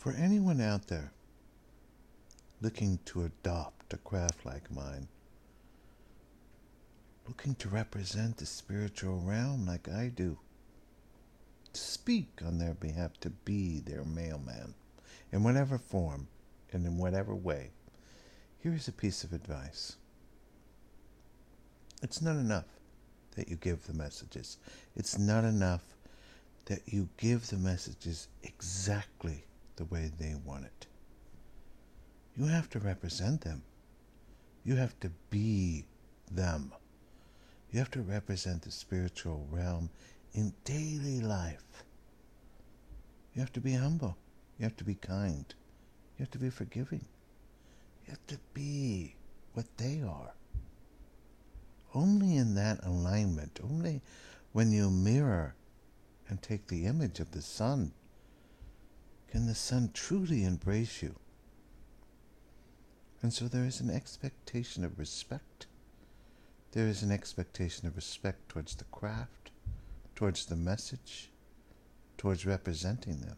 For anyone out there looking to adopt a craft like mine, looking to represent the spiritual realm like I do, to speak on their behalf, to be their mailman in whatever form and in whatever way, here is a piece of advice. It's not enough that you give the messages. It's not enough that you give the messages exactly the way they want it. You have to represent them. You have to be them. You have to represent the spiritual realm in daily life. You have to be humble. You have to be kind. You have to be forgiving. You have to be what they are. Only in that alignment, only when you mirror and take the image of the sun, can the sun truly embrace you. And so there is an expectation of respect. There is an expectation of respect towards the craft, towards the message, towards representing them.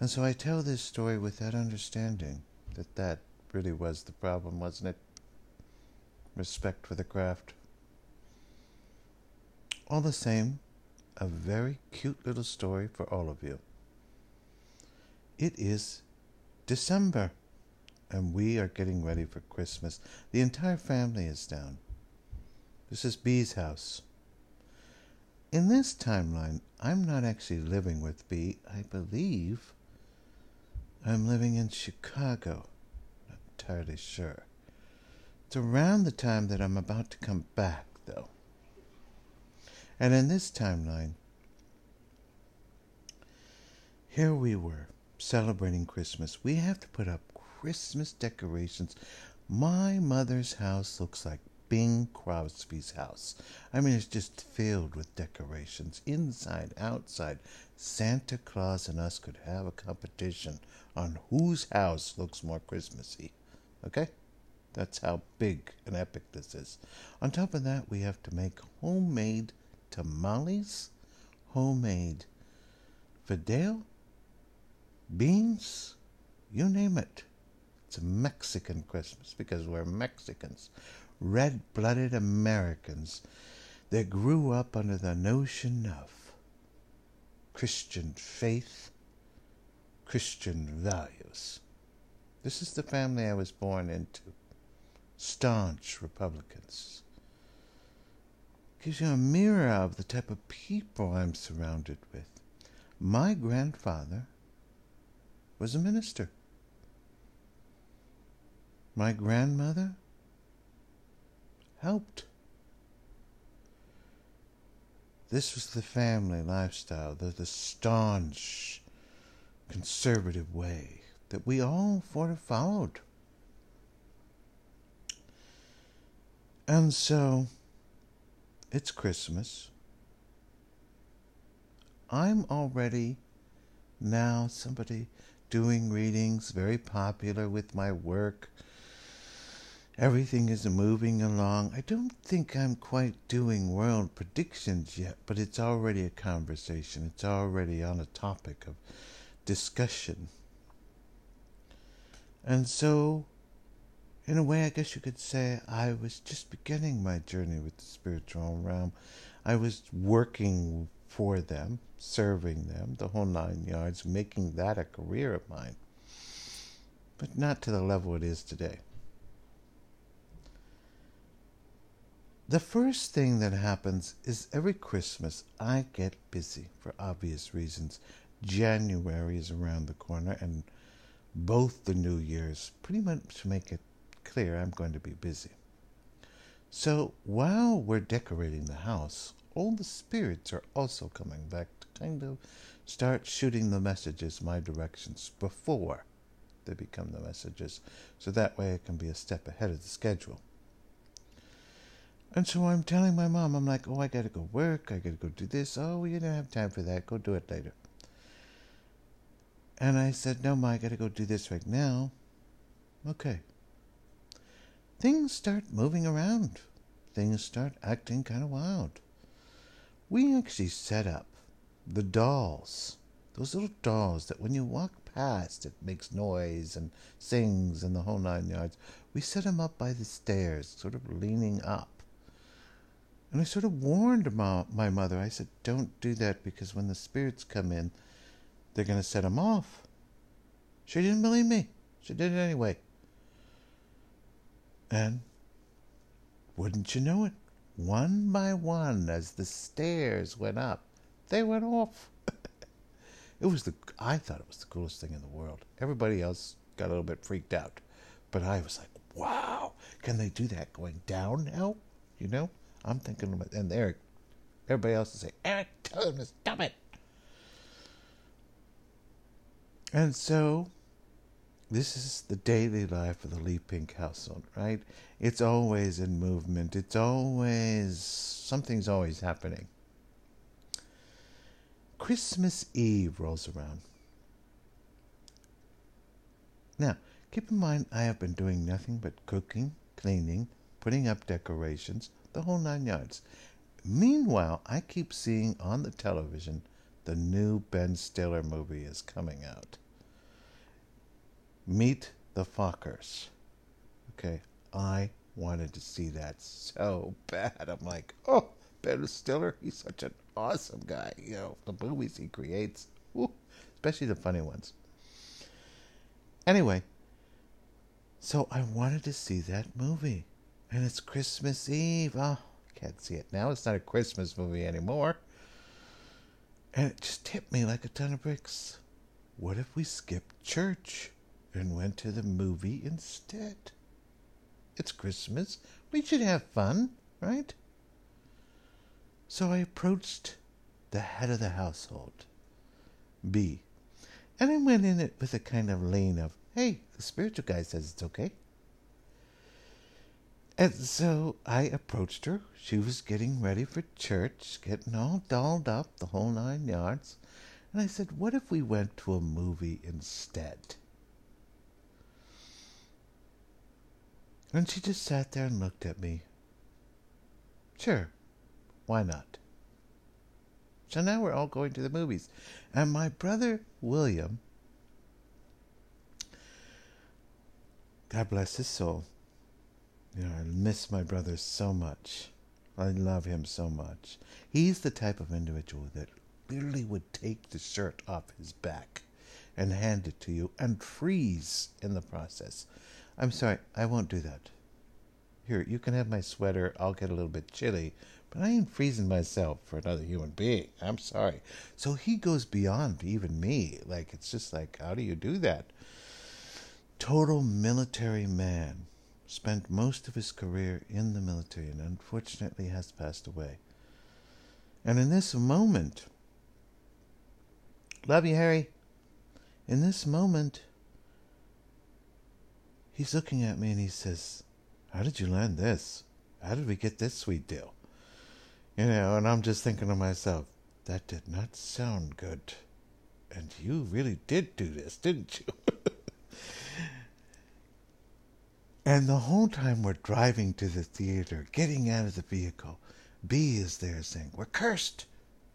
And so I tell this story with that understanding that that really was the problem, wasn't it? Respect for the craft. All the same, a very cute little story for all of you. It is December, and we are getting ready for Christmas. The entire family is down. This is Bee's house. In this timeline, I'm not actually living with Bee. I believe I'm living in Chicago. Not entirely sure. It's around the time that I'm about to come back, though. And in this timeline, here we were celebrating Christmas. We have to put up Christmas decorations. My mother's house looks like Bing Crosby's house. I mean, it's just filled with decorations, inside, outside. Santa Claus and us could have a competition on whose house looks more Christmassy. Okay? That's how big and epic this is. On top of that, we have to make homemade tamales, homemade fideo, beans, you name it. It's a Mexican Christmas because we're Mexicans red blooded Americans that grew up under the notion of Christian faith, Christian values. This is the family I was born into. Staunch Republicans. Gives you a mirror of the type of people I'm surrounded with. My grandfather was a minister. My grandmother helped. This was the family lifestyle, the, the staunch conservative way that we all sort of followed. And so it's Christmas. I'm already now somebody doing readings, very popular with my work Everything is moving along. I don't think I'm quite doing world predictions yet, but it's already a conversation. It's already on a topic of discussion. And so, in a way, I guess you could say I was just beginning my journey with the spiritual realm. I was working for them, serving them, the whole nine yards, making that a career of mine, but not to the level it is today. The first thing that happens is every Christmas I get busy for obvious reasons. January is around the corner, and both the New Year's pretty much make it clear I'm going to be busy. So while we're decorating the house, all the spirits are also coming back to kind of start shooting the messages my directions before they become the messages, so that way I can be a step ahead of the schedule. And so I'm telling my mom, I'm like, oh, I gotta go work, I gotta go do this. Oh, you don't have time for that. Go do it later. And I said, no, ma, I gotta go do this right now. Okay. Things start moving around. Things start acting kind of wild. We actually set up the dolls Those little dolls that when you walk past, it makes noise and sings and the whole nine yards. We set them up by the stairs, sort of leaning up. And I sort of warned my, my mother. I said, don't do that because when the spirits come in, they're going to set them off. She didn't believe me. She did it anyway. And wouldn't you know it, one by one, as the stairs went up, they went off. it was the I thought it was the coolest thing in the world. Everybody else got a little bit freaked out, but I was like, "Wow, can they do that going down now?" You know, I'm thinking, about, and Eric, everybody else is saying, ah, "Eric, tell him to stop it." And so this is the daily life of the Lee Pink household, right? It's always in movement. It's always, something's always happening. Christmas Eve rolls around. Now, keep in mind, I have been doing nothing but cooking, cleaning, putting up decorations, the whole nine yards. Meanwhile, I keep seeing on the television the new Ben Stiller movie is coming out. Meet the Fockers. Okay, I wanted to see that so bad. I'm like, oh, Ben Stiller, he's such an awesome guy. You know, the movies he creates, woo, especially the funny ones. Anyway, so I wanted to see that movie. And it's Christmas Eve. Oh, can't see it now. It's not a Christmas movie anymore. And it just hit me like a ton of bricks. What if we skip church? And went to the movie instead. It's Christmas. We should have fun, right? So I approached the head of the household, B, and I went in it with a kind of lane of, hey, the spiritual guy says it's okay. And so I approached her. She was getting ready for church, getting all dolled up, the whole nine yards. And I said, What if we went to a movie instead? And she just sat there and looked at me. Sure, why not? So now we're all going to the movies. And my brother William, God bless his soul. You know, I miss my brother so much. I love him so much. He's the type of individual that literally would take the shirt off his back and hand it to you and freeze in the process. I'm sorry, I won't do that. Here, you can have my sweater. I'll get a little bit chilly, but I ain't freezing myself for another human being. I'm sorry. So he goes beyond even me. Like, it's just like, how do you do that? Total military man. Spent most of his career in the military and unfortunately has passed away. And in this moment, love you, Harry. In this moment, He's looking at me and he says, How did you land this? How did we get this sweet deal? You know, and I'm just thinking to myself, That did not sound good. And you really did do this, didn't you? and the whole time we're driving to the theater, getting out of the vehicle, B is there saying, We're cursed.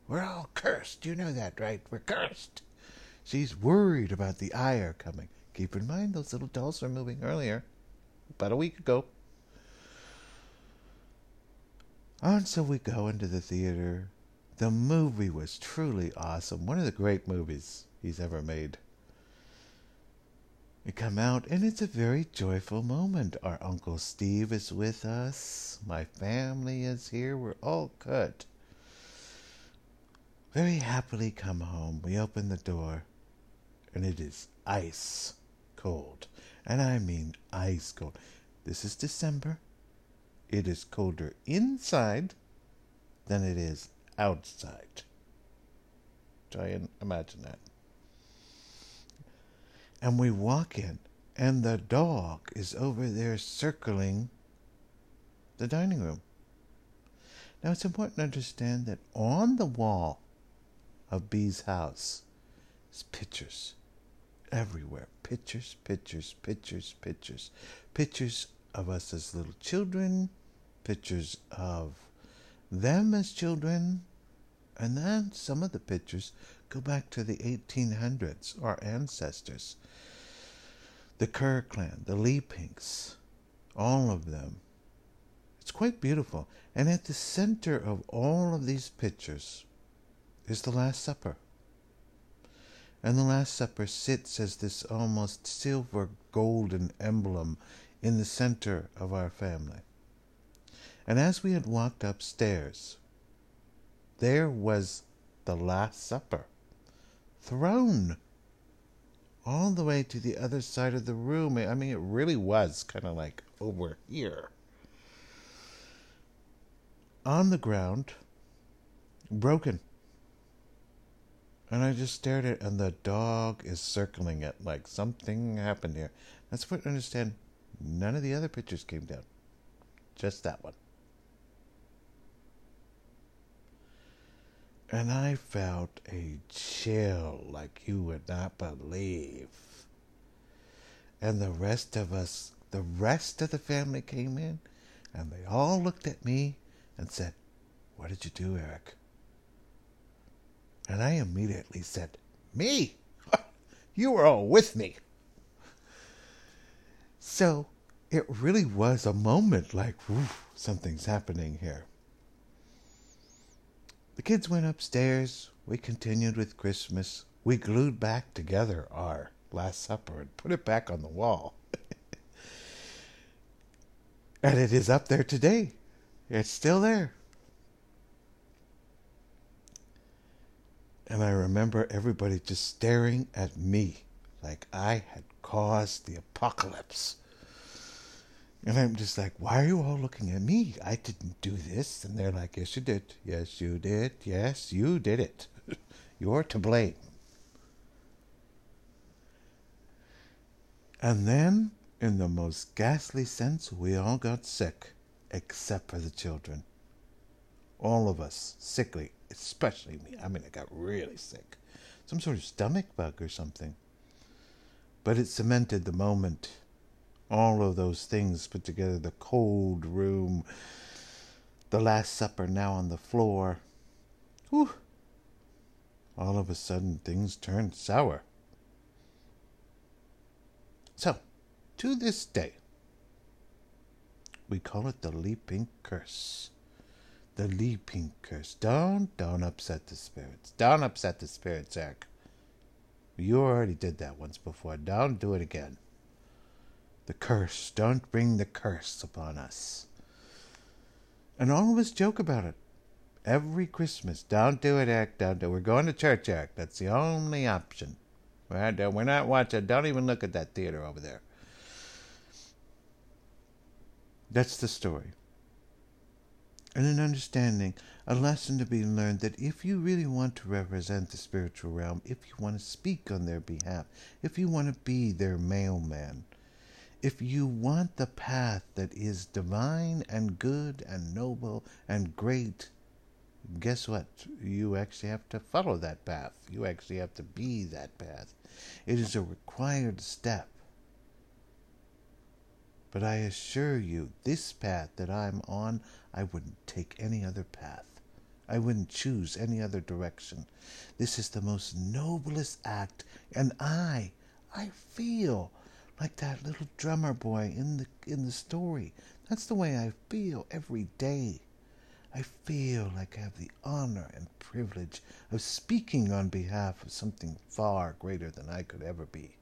We're all cursed. You know that, right? We're cursed. She's worried about the ire coming. Keep in mind, those little dolls were moving earlier, about a week ago. And so we go into the theater. The movie was truly awesome. One of the great movies he's ever made. We come out, and it's a very joyful moment. Our Uncle Steve is with us. My family is here. We're all good. Very happily come home. We open the door, and it is ice cold. And I mean ice cold. This is December. It is colder inside than it is outside. Try and imagine that. And we walk in, and the dog is over there circling the dining room. Now, it's important to understand that on the wall of B's house is pictures everywhere. Pictures, pictures, pictures, pictures. Pictures of us as little children, pictures of them as children, and then some of the pictures Go back to the 1800s, our ancestors. The Kerr clan, the Lee Pinks, all of them. It's quite beautiful. And at the center of all of these pictures is the Last Supper. And the Last Supper sits as this almost silver golden emblem in the center of our family. And as we had walked upstairs, there was the Last Supper thrown all the way to the other side of the room. I mean, it really was kind of like over here. On the ground, broken. And I just stared at it, and the dog is circling it like something happened here. That's what I understand. None of the other pictures came down, just that one. And I felt a chill like you would not believe. And the rest of us, the rest of the family came in, and they all looked at me and said, What did you do, Eric? And I immediately said, Me? you were all with me. So it really was a moment like, something's happening here. The kids went upstairs. We continued with Christmas. We glued back together our Last Supper and put it back on the wall. and it is up there today. It's still there. And I remember everybody just staring at me like I had caused the apocalypse. And I'm just like, why are you all looking at me? I didn't do this. And they're like, yes, you did. Yes, you did. Yes, you did it. You're to blame. And then, in the most ghastly sense, we all got sick, except for the children. All of us sickly, especially me. I mean, I got really sick. Some sort of stomach bug or something. But it cemented the moment all of those things put together the cold room, the Last Supper now on the floor. Whew. All of a sudden, things turned sour. So, to this day, we call it the leaping curse. The leaping curse. Don't, don't upset the spirits. Don't upset the spirits, Eric. You already did that once before. Don't do it again. The curse. Don't bring the curse upon us. And all of us joke about it. Every Christmas. Don't do it, Eric. Don't do it. We're going to church, Eric. That's the only option. We're not watching. Don't even look at that theater over there. That's the story. And an understanding, a lesson to be learned that if you really want to represent the spiritual realm, if you want to speak on their behalf, if you want to be their mailman, if you want the path that is divine and good and noble and great, guess what? You actually have to follow that path. You actually have to be that path. It is a required step. But I assure you, this path that I'm on, I wouldn't take any other path. I wouldn't choose any other direction. This is the most noblest act, and I, I feel like that little drummer boy in the in the story. That's the way I feel every day. I feel like I have the honor and privilege of speaking on behalf of something far greater than I could ever be.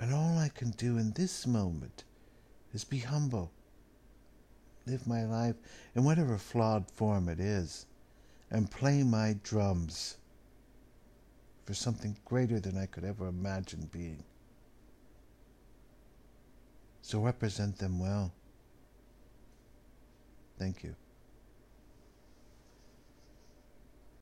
And all I can do in this moment is be humble, live my life in whatever flawed form it is, and play my drums for something greater than I could ever imagine being. So represent them well. Thank you.